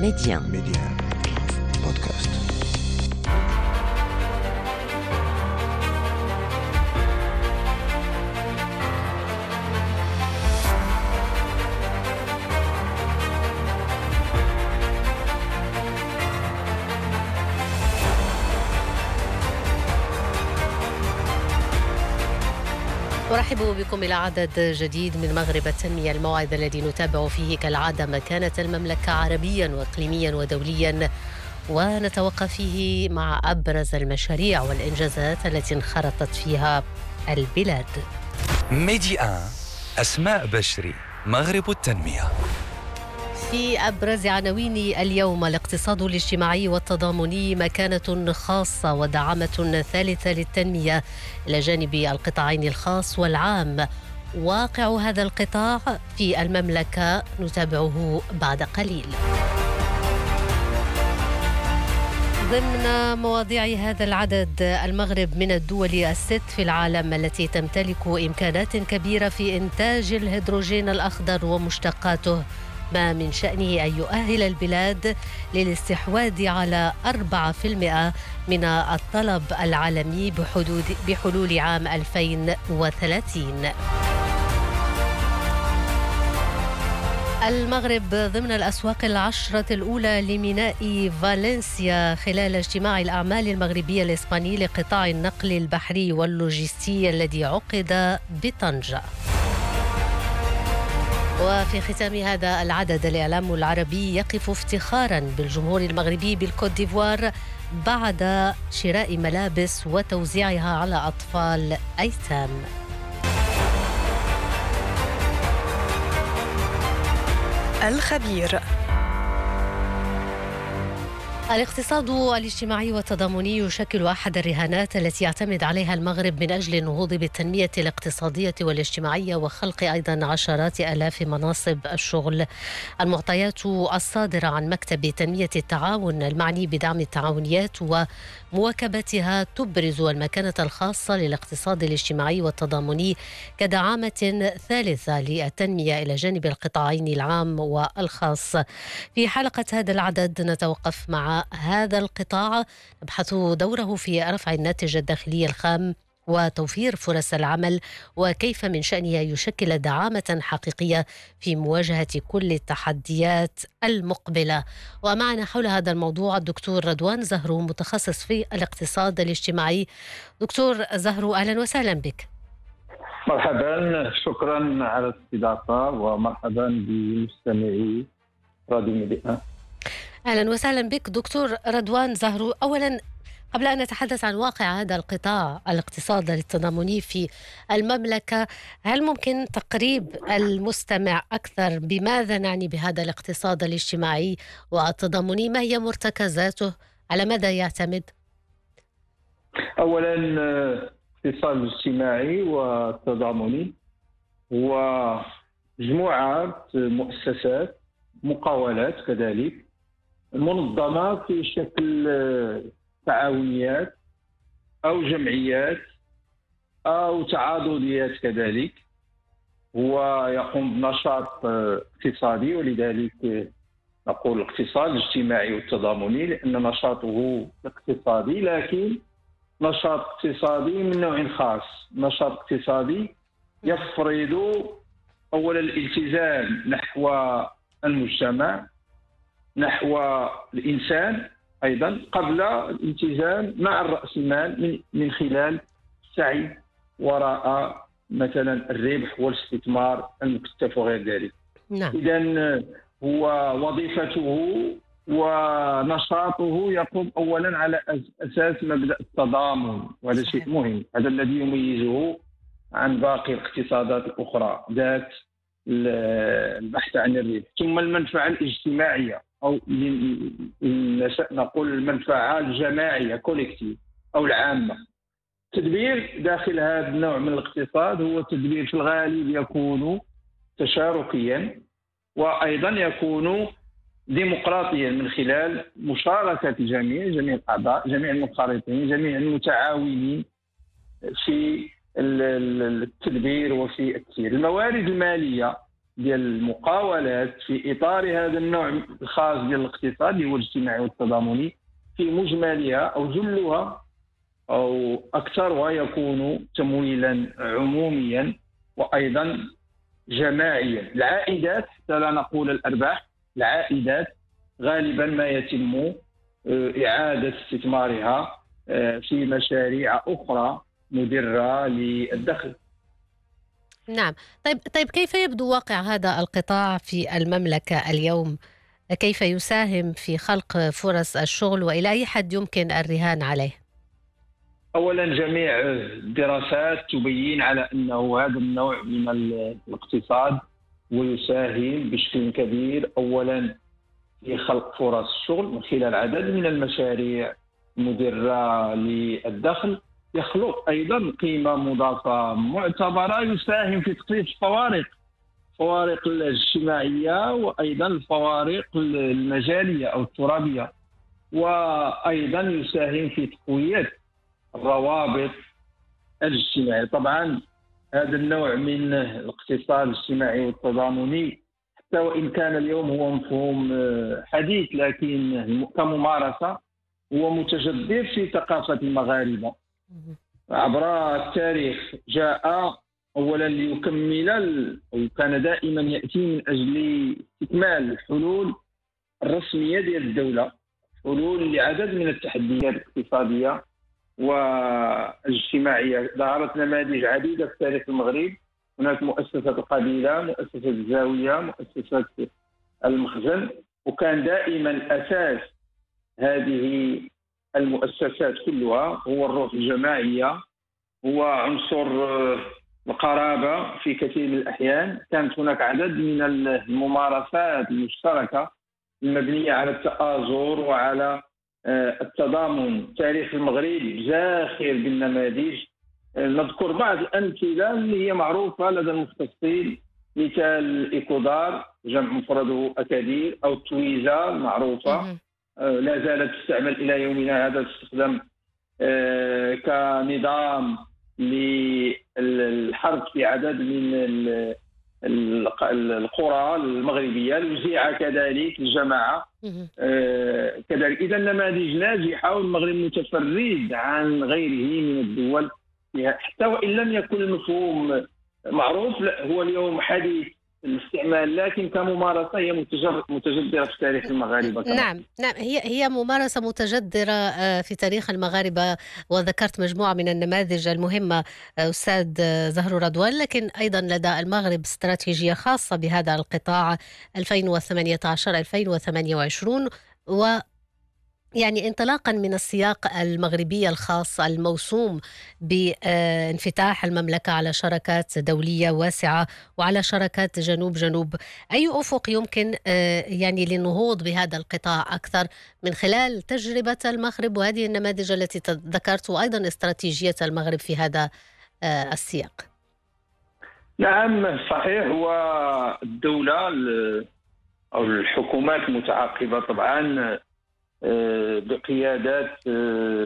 Média. Média. Podcast. أرحب بكم إلى عدد جديد من مغرب التنمية الموعد الذي نتابع فيه كالعادة مكانة المملكة عربيا وإقليميا ودوليا. ونتوقف فيه مع أبرز المشاريع والإنجازات التي انخرطت فيها البلاد. ميدي أسماء بشري مغرب التنمية. في أبرز عناوين اليوم الاقتصاد الاجتماعي والتضامني مكانة خاصة ودعامة ثالثة للتنمية. إلى جانب القطاعين الخاص والعام. واقع هذا القطاع في المملكة نتابعه بعد قليل. ضمن مواضيع هذا العدد المغرب من الدول الست في العالم التي تمتلك إمكانات كبيرة في إنتاج الهيدروجين الأخضر ومشتقاته. ما من شأنه أن يؤهل البلاد للاستحواذ على 4% من الطلب العالمي بحدود بحلول عام 2030 المغرب ضمن الأسواق العشرة الأولى لميناء فالنسيا خلال اجتماع الأعمال المغربية الإسباني لقطاع النقل البحري واللوجستي الذي عقد بطنجة. وفي ختام هذا العدد الإعلام العربي يقف افتخارا بالجمهور المغربي بالكوت ديفوار بعد شراء ملابس وتوزيعها على أطفال أيتام. الخبير. الاقتصاد الاجتماعي والتضامني يشكل أحد الرهانات التي يعتمد عليها المغرب من أجل النهوض بالتنمية الاقتصادية والاجتماعية وخلق أيضا عشرات آلاف مناصب الشغل. المعطيات الصادرة عن مكتب تنمية التعاون المعني بدعم التعاونيات ومواكبتها تبرز المكانة الخاصة للاقتصاد الاجتماعي والتضامني كدعامة ثالثة للتنمية إلى جانب القطاعين العام والخاص. في حلقة هذا العدد نتوقف مع هذا القطاع نبحث دوره في رفع الناتج الداخلي الخام وتوفير فرص العمل وكيف من شأنه يشكل دعامة حقيقية في مواجهة كل التحديات المقبلة. ومعنا حول هذا الموضوع الدكتور رضوان زهرو متخصص في الاقتصاد الاجتماعي. دكتور زهرو أهلا وسهلا بك. مرحبا شكرا على الاستضافة ومرحبا بمستمعي راديو ميديا. أهلا وسهلا بك دكتور رضوان زهرو. اولا قبل أن نتحدث عن واقع هذا القطاع الاقتصاد التضامني في المملكة هل ممكن تقريب المستمع أكثر بماذا نعني بهذا الاقتصاد الاجتماعي والتضامني؟ ما هي مرتكزاته؟ على ماذا يعتمد؟ اولا الاقتصاد الاجتماعي والتضامني هو مجموعه مؤسسات مقاولات كذلك منظمة في شكل تعاونيات أو جمعيات أو تعاضديات كذلك هو يقوم بنشاط اقتصادي ولذلك نقول الاقتصاد الاجتماعي والتضامني لأن نشاطه اقتصادي لكن نشاط اقتصادي من نوع خاص. نشاط اقتصادي يفرض اولا الالتزام نحو المجتمع نحو الإنسان أيضا قبل الالتزام مع الرأس المال من من خلال السعي وراء مثلا الربح والاستثمار المكثف وغير ذلك. نعم. اذا هو وظيفته ونشاطه يقوم اولا على أساس مبدأ التضامن وهذا شيء مهم هذا الذي يميزه عن باقي الاقتصادات الأخرى ذات البحث عن الربح. ثم المنفعة الاجتماعية أو نقول المنفعة الجماعية كوليكتيف أو العامة. التدبير داخل هذا النوع من الاقتصاد هو تدبير في الغالب يكون تشاركيا وأيضا يكون ديمقراطيا من خلال مشاركة الجميع جميع الأعضاء جميع المنخرطين جميع المتعاونين في التدبير وفي التسيير الموارد المالية ديال المقاولات في إطار هذا النوع الخاص ديال الاقتصاد اللي هو الاجتماعي والتضامني في مجملها أو جلها أو اكثرها يكون تمويلا عموميا وأيضا جماعيا. العائدات حتى لا نقول الأرباح العائدات غالبا ما يتم آه، إعادة استثمارها آه، في مشاريع أخرى مدره للدخل. نعم. طيب طيب كيف يبدو واقع هذا القطاع في المملكة اليوم؟ كيف يساهم في خلق فرص الشغل وإلى أي حد يمكن الرهان عليه؟ اولا جميع الدراسات تبين على أنه هذا النوع من الاقتصاد ويساهم بشكل كبير اولا في خلق فرص الشغل من خلال عدد من المشاريع مدره للدخل يخلق أيضا قيمة مضافة معتبرة يساهم في تقليص الفوارق الفوارق الاجتماعية وأيضا الفوارق المجالية أو الترابية وأيضا يساهم في تقوية الروابط الاجتماعية. طبعا هذا النوع من الاقتصاد الاجتماعي والتضامني حتى وإن كان اليوم هو مفهوم حديث لكن كممارسة هو متجذر في ثقافة المغاربة. عبر التاريخ جاء اولا ليكمل وكان دائما يأتي من أجل استكمال الحلول الرسمية ديال الدولة حلول لعدد من التحديات الاقتصادية والاجتماعية. ظهرت نماذج عديدة في تاريخ المغرب. هناك مؤسسه القبيله مؤسسه الزاويه مؤسسه المخزن. وكان دائما أساس هذه المؤسسات كلها هو الروح الجماعية هو عنصر آه، القرابة في كثير من الأحيان. كانت هناك عدد من الممارسات المشتركة المبنية على التآزر وعلى آه، التضامن التاريخ المغرب زاخر بالنماذج. آه، نذكر بعض الأمثلة اللي هي معروفة لدى المختصين مثال ايكودار جمع مفرده أكادير أو تويزا المعروفه لا زالت تستعمل إلى يومنا هذا تستخدم آه، كنظام للحرب في عدد من القرى المغربية الوزيعه كذلك الجماعة. آه، كذلك. اذا نماذج ناجحه والمغرب متفرد عن غيره من الدول حتى وإن لم يكن المفهوم معروف هو اليوم حديث الاستعمال لكن كممارسة هي متجذره في تاريخ المغاربة كمان. نعم نعم هي هي ممارسة متجذره آه، في تاريخ المغاربة وذكرت مجموعة من النماذج المهمة آه، أستاذ زهر رضوان لكن أيضا لدى المغرب استراتيجية خاصة بهذا القطاع 2018 2028 و يعني انطلاقا من السياق المغربي الخاص الموسوم بانفتاح المملكة على شراكات دولية واسعة وعلى شراكات جنوب جنوب، أي أفق يمكن آه، يعني للنهوض بهذا القطاع أكثر من خلال تجربة المغرب وهذه النماذج التي ذكرت وأيضا استراتيجية المغرب في هذا آه، السياق. نعم صحيح والدولة أو الحكومات المتعاقبه طبعا بقيادات آه،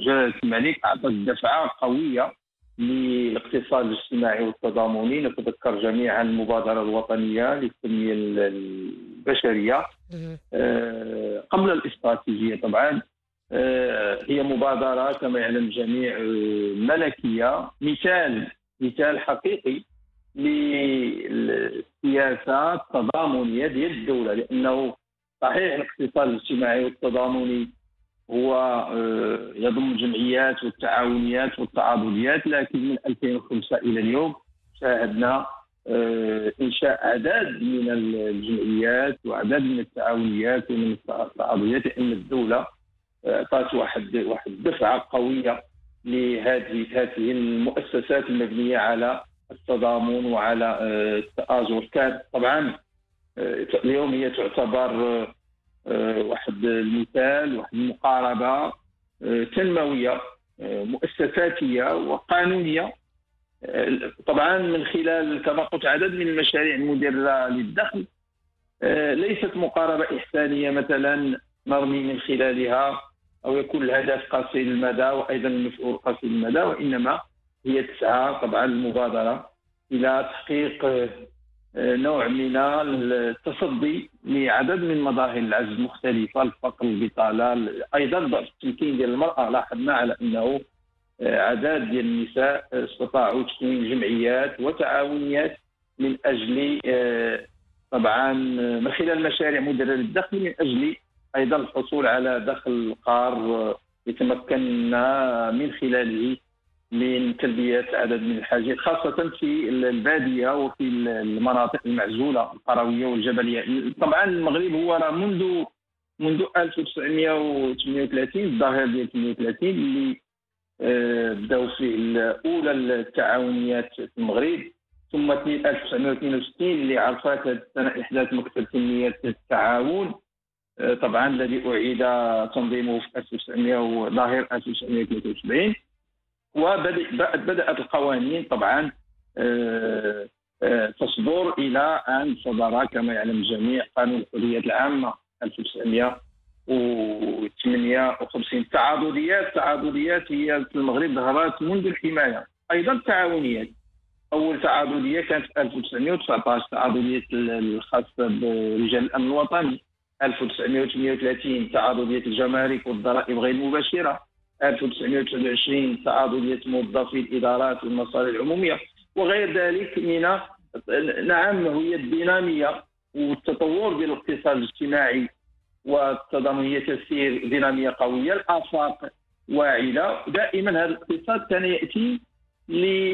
جلالة الملك أعطت دفعة قوية للاقتصاد الاجتماعي والتضامني. نتذكر جميعا المبادرة الوطنية للتنمية البشرية. آه، قبل الاستراتيجية طبعا هي مبادرة كما يعلم الجميع ملكية. مثال مثال حقيقي للسياسة التضامنية ديال الدولة لأنه صحيح الاقتصاد الاجتماعي والتضامني هو آه، يضم الجمعيات والتعاونيات والتعاضديات لكن من 2005 إلى اليوم شاهدنا آه، إنشاء أعداد من الجمعيات وأعداد من التعاونيات ومن التعاضديات لأن الدولة أعطت واحد واحد دفعة قوية لهذه هذه المؤسسات المبنية على التضامن وعلى آه، التآزر. كان طبعا اليوم هي تعتبر آه، واحد المثال واحد المقاربة آه، تنموية آه، مؤسساتية وقانونية. طبعا من خلال كما قلت عدد من المشاريع المدره للدخل ليست مقاربة إحسانية مثلا نرمي من خلالها أو يكون الهدف قصير المدى وأيضا المفعول قصير المدى وإنما هي تسعى طبعا المبادرة إلى تحقيق نوع من التصدي لعدد من مظاهر العجز المختلفه الفقر البطالة أيضا ضعف التمكين ديال المرأة لاحظنا على أنه عدد ديال النساء استطاعوا تكوين جمعيات وتعاونيات من أجل طبعا من خلال مشاريع مدرره للدخل من أجل أيضا الحصول على دخل قار يتمكننا من خلاله من تلبية عدد من الحاجات خاصة في البادية وفي المناطق المعزولة القروية والجبلية. طبعا المغرب هو راه منذ منذ 1938 الظاهره ديال 38 اللي آه، بداو فيه الأولى التعاونيات في المغرب. ثم 1962 اللي عرفت هذه السنة إحداث مكتب تنميه التعاون. آه، طبعا الذي أعيد تنظيمه في 1900 ظاهر 1973 وبدات القوانين طبعا آه، آه، تصدر إلى أن صدر كما يعلم الجميع قانون الحريات العامة 1958 التعاضديات التعاضديات هي في المغرب ظهرت منذ الحماية أيضا التعاونيات أول تعاضدية كانت في 1919 تعاضدية الخاصه برجال الأمن الوطني. 1938 تعاضدية الجمارك والضرائب غير المباشره 1929 تعاضديه موظفي الإدارات والمصالح العمومية. وغير ذلك من نعم هي الدينامية والتطور ديال الاقتصاد الاجتماعي والتضامنية تسير دينامية قوية. الآفاق واعده دائما هذا الاقتصاد كان يأتي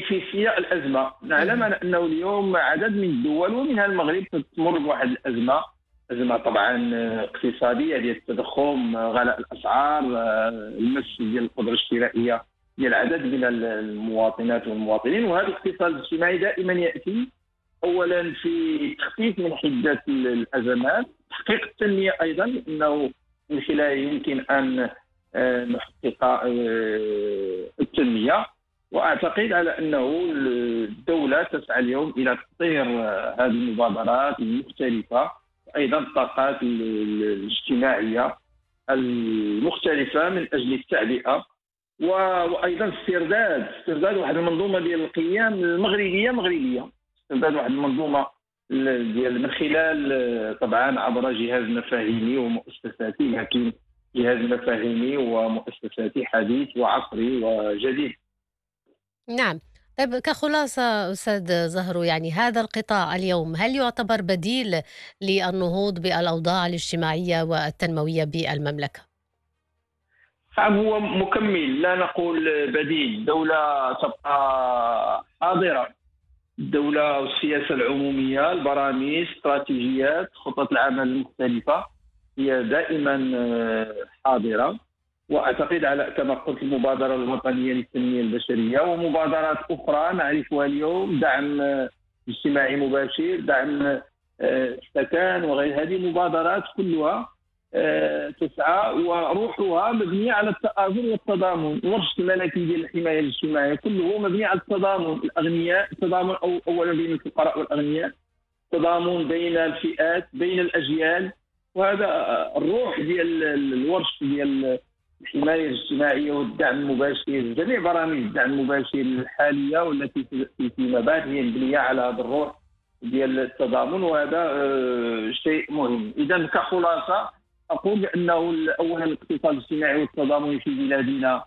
في سياق الأزمة. نعلم أنه اليوم عدد من الدول ومنها المغرب تمر بواحد الأزمة. ازمه طبعا اقتصادية ديال التضخم غلاء الأسعار المس ديال القدرة الشرائيه ديال عدد من المواطنات والمواطنين. وهذا الاقتصاد الاجتماعي دائما يأتي اولا في تخفيف من حدة الأزمات تحقيق التنمية أيضا إنه من خلاله يمكن أن آه، نحقق آه، التنمية. وأعتقد على أنه الدولة تسعى اليوم إلى تطوير آه، هذه المبادرات المختلفة. أيضا الطاقات الاجتماعية المختلفة من أجل التعبئه وأيضا استرداد استرداد واحد المنظومة ديال القيم المغربية مغربية. استرداد واحد المنظومة ديال من خلال طبعا عبر جهاز مفاهيمي ومؤسساتي لكن جهاز مفاهيمي ومؤسساتي حديث وعصري وجديد. نعم. طيب كخلاصة أستاذ زهرو يعني هذا القطاع اليوم هل يعتبر بديل للنهوض بالأوضاع الاجتماعية والتنموية بالمملكة؟ نعم هو مكمل. لا نقول بديل. الدولة تبقى حاضرة. الدولة والسياسة العمومية البرامج استراتيجيات خطط العمل المختلفة هي دائما حاضرة. وأعتقد على كما قلت المبادرة الوطنية للتنمية البشرية ومبادرات أخرى نعرفها اليوم دعم اجتماعي مباشر دعم السكن وغير هذه المبادرات كلها آه، تسعى وروحها مبنية على التآزر والتضامن ورش الملكي ديال الحمايه الاجتماعية كله مبني على التضامن. الأغنياء التضامن أو اولا بين الفقراء والأغنياء التضامن بين الفئات بين الأجيال وهذا الروح ديال الورش ديال الحمايه الاجتماعيه والدعم المباشر جميع برامج الدعم المباشر الحالية والتي في فيما بعد هي مبنيه على هذا الروح ديال التضامن وهذا آه، شيء مهم. اذا كخلاصة أقول بأنه اولا الاقتصاد الاجتماعي والتضامن في بلادنا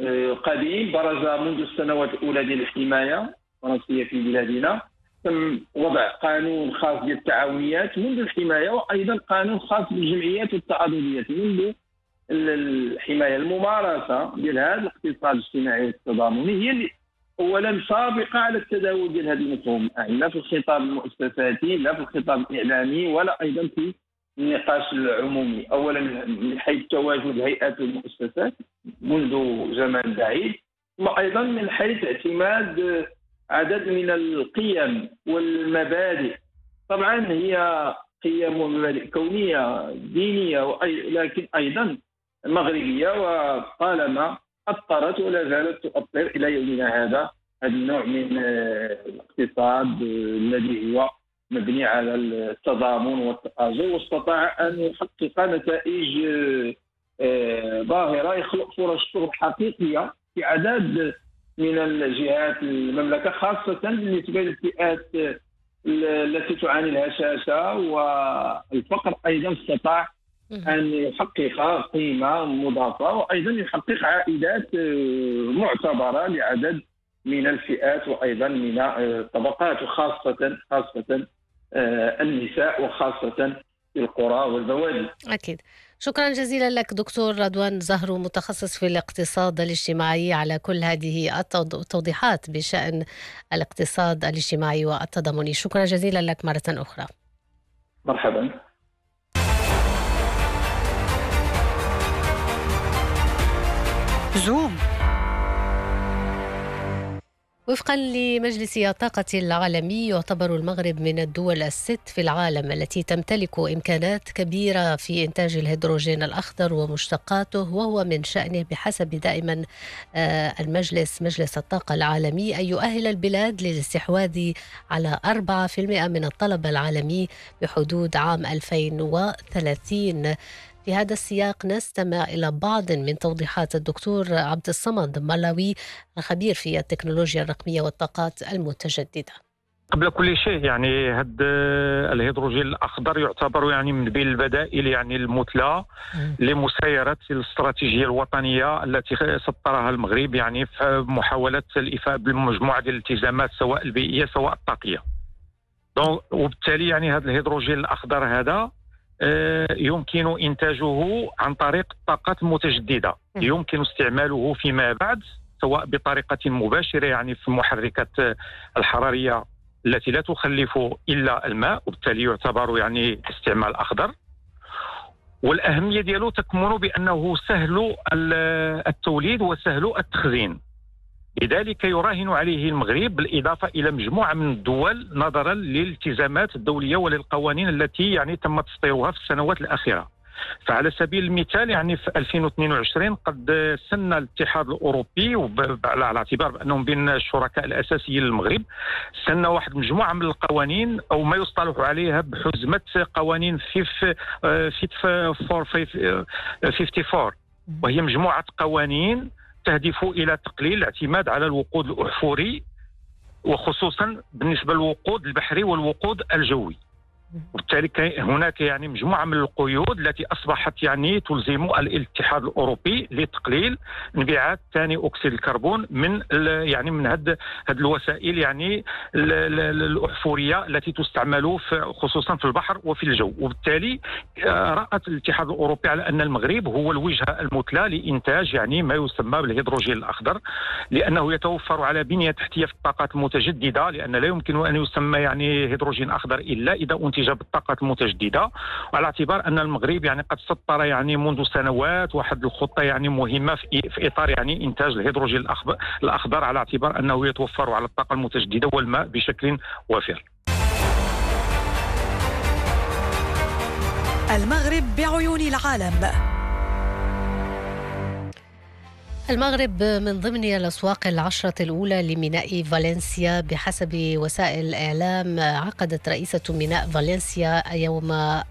آه، قديم برز منذ السنوات الأولى ديال الحماية الفرنسيه في بلادنا. تم وضع قانون خاص بالتعاونيات منذ الحماية وأيضا قانون خاص بالجمعيات والتعاضديات منذ الحماية الممارسة ديال هذا الاقتصاد الاجتماعي والتضامني هي اللي اولا سابقة على التداول ديال هذه المفهوم لا في الخطاب المؤسساتي لا في الخطاب الإعلامي ولا أيضا في النقاش العمومي. اولا من حيث تواجد الهيئات والمؤسسات منذ زمن بعيد ثم أيضا من حيث اعتماد عدد من القيم والمبادئ. طبعا هي قيم ومبادئ كونية دينية لكن أيضا مغربيه وطالما اثرت ولا زالت تؤثر إلى يومنا هذا هذا النوع من آه، الاقتصاد آه، الذي هو مبني على التضامن والتآزر واستطاع أن يحقق نتائج آه، ظاهرة يخلق فرص شغل حقيقية في عدد من الجهات المملكة خاصة بالنسبة للفئات التي تعاني الهشاشة والفقر أيضا استطاع أن يحقق قيمة مضافة وأيضا يحقق عائدات آه، معتبرة لعدد من الفئات وأيضا من الطبقات وخاصة خاصة النساء وخاصة في القرى والبوادي. أكيد. شكرا جزيلا لك دكتور رضوان زهرو متخصص في الاقتصاد الاجتماعي على كل هذه التوضيحات بشأن الاقتصاد الاجتماعي والتضامني شكرا جزيلا لك مرة أخرى مرحبا زوم وفقا لمجلس الطاقة العالمي يعتبر المغرب من الدول الست في العالم التي تمتلك إمكانات كبيرة في إنتاج الهيدروجين الأخضر ومشتقاته وهو من شأنه بحسب دائما آه، المجلس مجلس الطاقة العالمي أن يؤهل البلاد للاستحواذ على 4% من الطلب العالمي بحدود عام 2030 في هذا السياق نستمع إلى بعض من توضيحات الدكتور عبد الصمد ملاوي الخبير في التكنولوجيا الرقمية والطاقات المتجددة قبل كل شيء يعني هذا الهيدروجين الأخضر يعتبر يعني من بين البدائل يعني المثلى لمسايرة الاستراتيجية الوطنية التي سطرها المغرب يعني في محاولة الايفاء بمجموعة الالتزامات سواء البيئية سواء الطاقية. وبالتالي يعني هذا الهيدروجين الأخضر هذا آه، يمكن إنتاجه عن طريق الطاقات المتجدده يمكن استعماله فيما بعد سواء بطريقة مباشرة يعني في المحركات الحرارية التي لا تخلف إلا الماء وبالتالي يعتبر يعني استعمال أخضر. والأهمية ديالو تكمن بأنه سهل التوليد وسهل التخزين. لذلك يراهن عليه المغرب بالإضافة إلى مجموعة من الدول نظرا للالتزامات الدولية وللقوانين التي يعني تم تسطيرها في السنوات الأخيرة. فعلى سبيل المثال يعني في 2022 قد سن الاتحاد الأوروبي على اعتبار بأنهم بين الشركاء الاساسيين للمغرب سن واحد مجموعة من القوانين أو ما يصطلح عليها بحزمة قوانين Fit Fit for 54 وهي مجموعة قوانين تهدف إلى تقليل الاعتماد على الوقود الأحفوري وخصوصا بالنسبة للوقود البحري والوقود الجوي. وبالتالي هناك يعني مجموعة من القيود التي أصبحت يعني تلزم الاتحاد الأوروبي لتقليل انبعاث ثاني أكسيد الكربون من يعني من هذه الوسائل يعني الأحفورية التي تستعمل خصوصا في البحر وفي الجو. وبالتالي آه، رأت الاتحاد الأوروبي على أن المغرب هو الوجهه المثلى لإنتاج يعني ما يسمى بالهيدروجين الأخضر لأنه يتوفر على بنية تحتيه في الطاقات المتجدده لأن لا يمكن أن يسمى يعني هيدروجين أخضر إلا إذا أنتج الانتاج بالطاقات المتجددة وعلى اعتبار أن المغرب يعني قد سطر يعني منذ سنوات واحد الخطة يعني مهمة في إطار يعني إنتاج الهيدروجين الأخضر على اعتبار أنه يتوفر على الطاقة المتجددة والماء بشكل وافر. المغرب بعيون العالم المغرب من ضمن الأسواق العشرة الأولى لميناء فالنسيا بحسب وسائل الإعلام عقدت رئيسة ميناء فالنسيا يوم آه،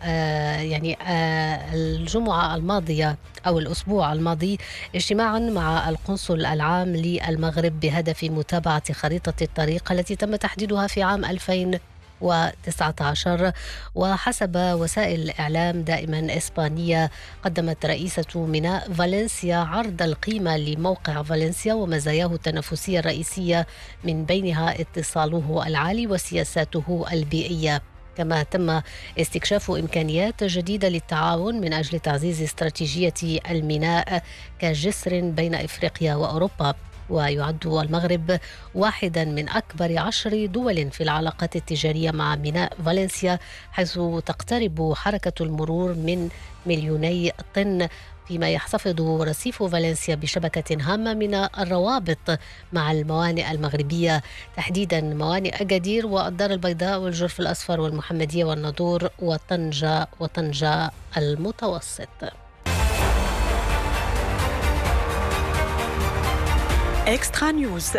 يعني آه، الجمعة الماضية أو الأسبوع الماضي اجتماعا مع القنصل العام للمغرب بهدف متابعة خريطة الطريق التي تم تحديدها في عام 2000 2019 وحسب وسائل الإعلام دائما إسبانية قدمت رئيسة ميناء فالنسيا عرض القيمة لموقع فالنسيا ومزاياه التنافسية الرئيسية من بينها اتصاله العالي وسياساته البيئية. كما تم استكشاف إمكانيات جديدة للتعاون من أجل تعزيز استراتيجية الميناء كجسر بين إفريقيا وأوروبا. ويعد المغرب واحدا من أكبر عشر دول في العلاقات التجارية مع ميناء فالنسيا حيث تقترب حركة المرور من مليوني طن فيما يحتفظ رصيف فالنسيا بشبكة هامة من الروابط مع الموانئ المغربية. تحديدا موانئ أكادير والدار البيضاء والجرف الأصفر والمحمدية والناظور وطنجة وطنجة المتوسط. اكسترا نيوز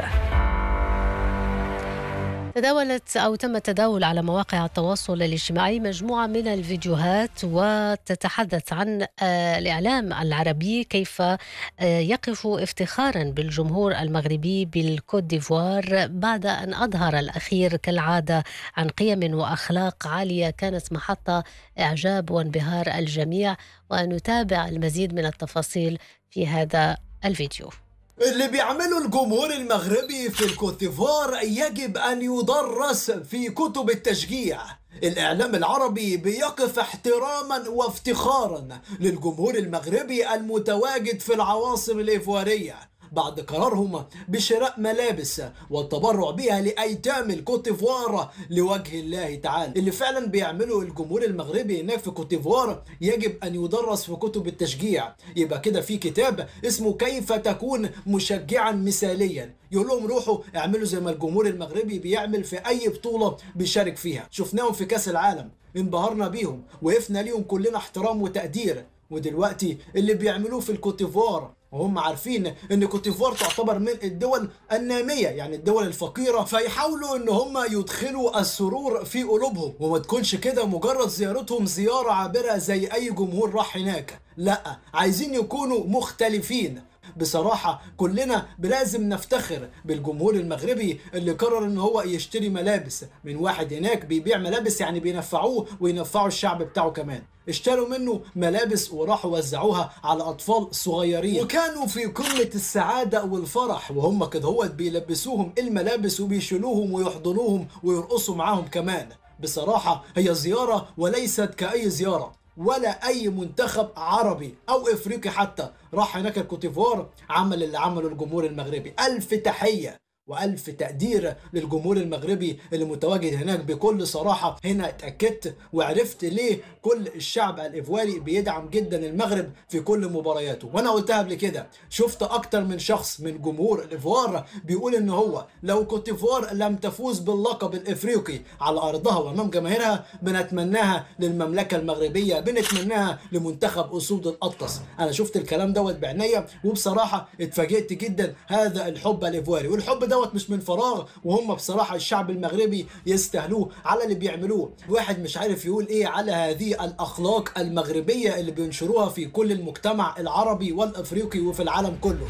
تداولت أو تم التداول على مواقع التواصل الاجتماعي مجموعة من الفيديوهات وتتحدث عن آه، الإعلام العربي كيف آه، يقف افتخارا بالجمهور المغربي بالكوت ديفوار بعد أن أظهر الأخير كالعادة عن قيم وأخلاق عالية كانت محطة إعجاب وانبهار الجميع. ونتابع المزيد من التفاصيل في هذا الفيديو. اللي بيعمله الجمهور المغربي في الكوتيفوار يجب أن يدرس في كتب التشجيع. الإعلام العربي بيقف احتراما وافتخارا للجمهور المغربي المتواجد في العواصم الإيفوارية بعد قرارهم بشراء ملابس والتبرع بها لأيتام الكوتيفوار لوجه الله تعالى. اللي فعلا بيعمله الجمهور المغربي هناك في كوتيفوار يجب أن يدرس في كتب التشجيع. يبقى كده في كتاب اسمه كيف تكون مشجعا مثاليا. يقول لهم روحوا اعملوا زي ما الجمهور المغربي بيعمل في أي بطولة بيشارك فيها. شفناهم في كأس العالم. انبهرنا بيهم. وقفنا ليهم كلنا احترام وتقدير. ودلوقتي اللي بيعملوه في الكوتيفوار وهم عارفين إن كوتيفوار تعتبر من الدول النامية يعني الدول الفقيرة فيحاولوا إن هم يدخلوا السرور في قلوبهم. وما تكونش كده مجرد زيارتهم زيارة عابرة زي أي جمهور راح هناك. لأ عايزين يكونوا مختلفين. بصراحة كلنا لازم نفتخر بالجمهور المغربي اللي قرر إن هو يشتري ملابس. من واحد هناك بيبيع ملابس يعني بينفعوه وينفعوا الشعب بتاعه كمان. اشتروا منه ملابس وراحوا وزعوها على أطفال صغيرين. وكانوا في قمة السعادة والفرح وهم كده هو بيلبسوهم الملابس وبيشيلوهم ويحضنوهم ويرقصوا معاهم كمان. بصراحة هي زيارة وليست كأي زيارة. ولا أي منتخب عربي أو إفريقي حتى. راح هناك الكوتيفوار عمل اللي عمله الجمهور المغربي. ألف تحية. وألف تقدير للجمهور المغربي اللي متواجد هناك بكل صراحة. هنا اتأكدت وعرفت ليه كل الشعب الايفواري بيدعم جدا المغرب في كل مبارياته. وأنا قلتها قبل كده شفت أكتر من شخص من جمهور الايفوار بيقول إن هو لو كوتيفوار لم تفوز باللقب الإفريقي على أرضها وأمام جماهيرها بنتمناها للمملكة المغربية بنتمناها لمنتخب أسود الأطلس. أنا شفت الكلام دوت بعينيا وبصراحة اتفاجئت جدا. هذا الحب الايفواري والحب ده دوت مش من فراغ وهم بصراحة الشعب المغربي يستاهلوه على اللي بيعملوه. واحد مش عارف يقول إيه على هذه الأخلاق المغربية اللي بينشروها في كل المجتمع العربي والأفريقي وفي العالم كله.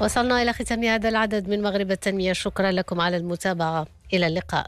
وصلنا إلى ختام هذا العدد من مغرب التنمية. شكرا لكم على المتابعة. إلى اللقاء.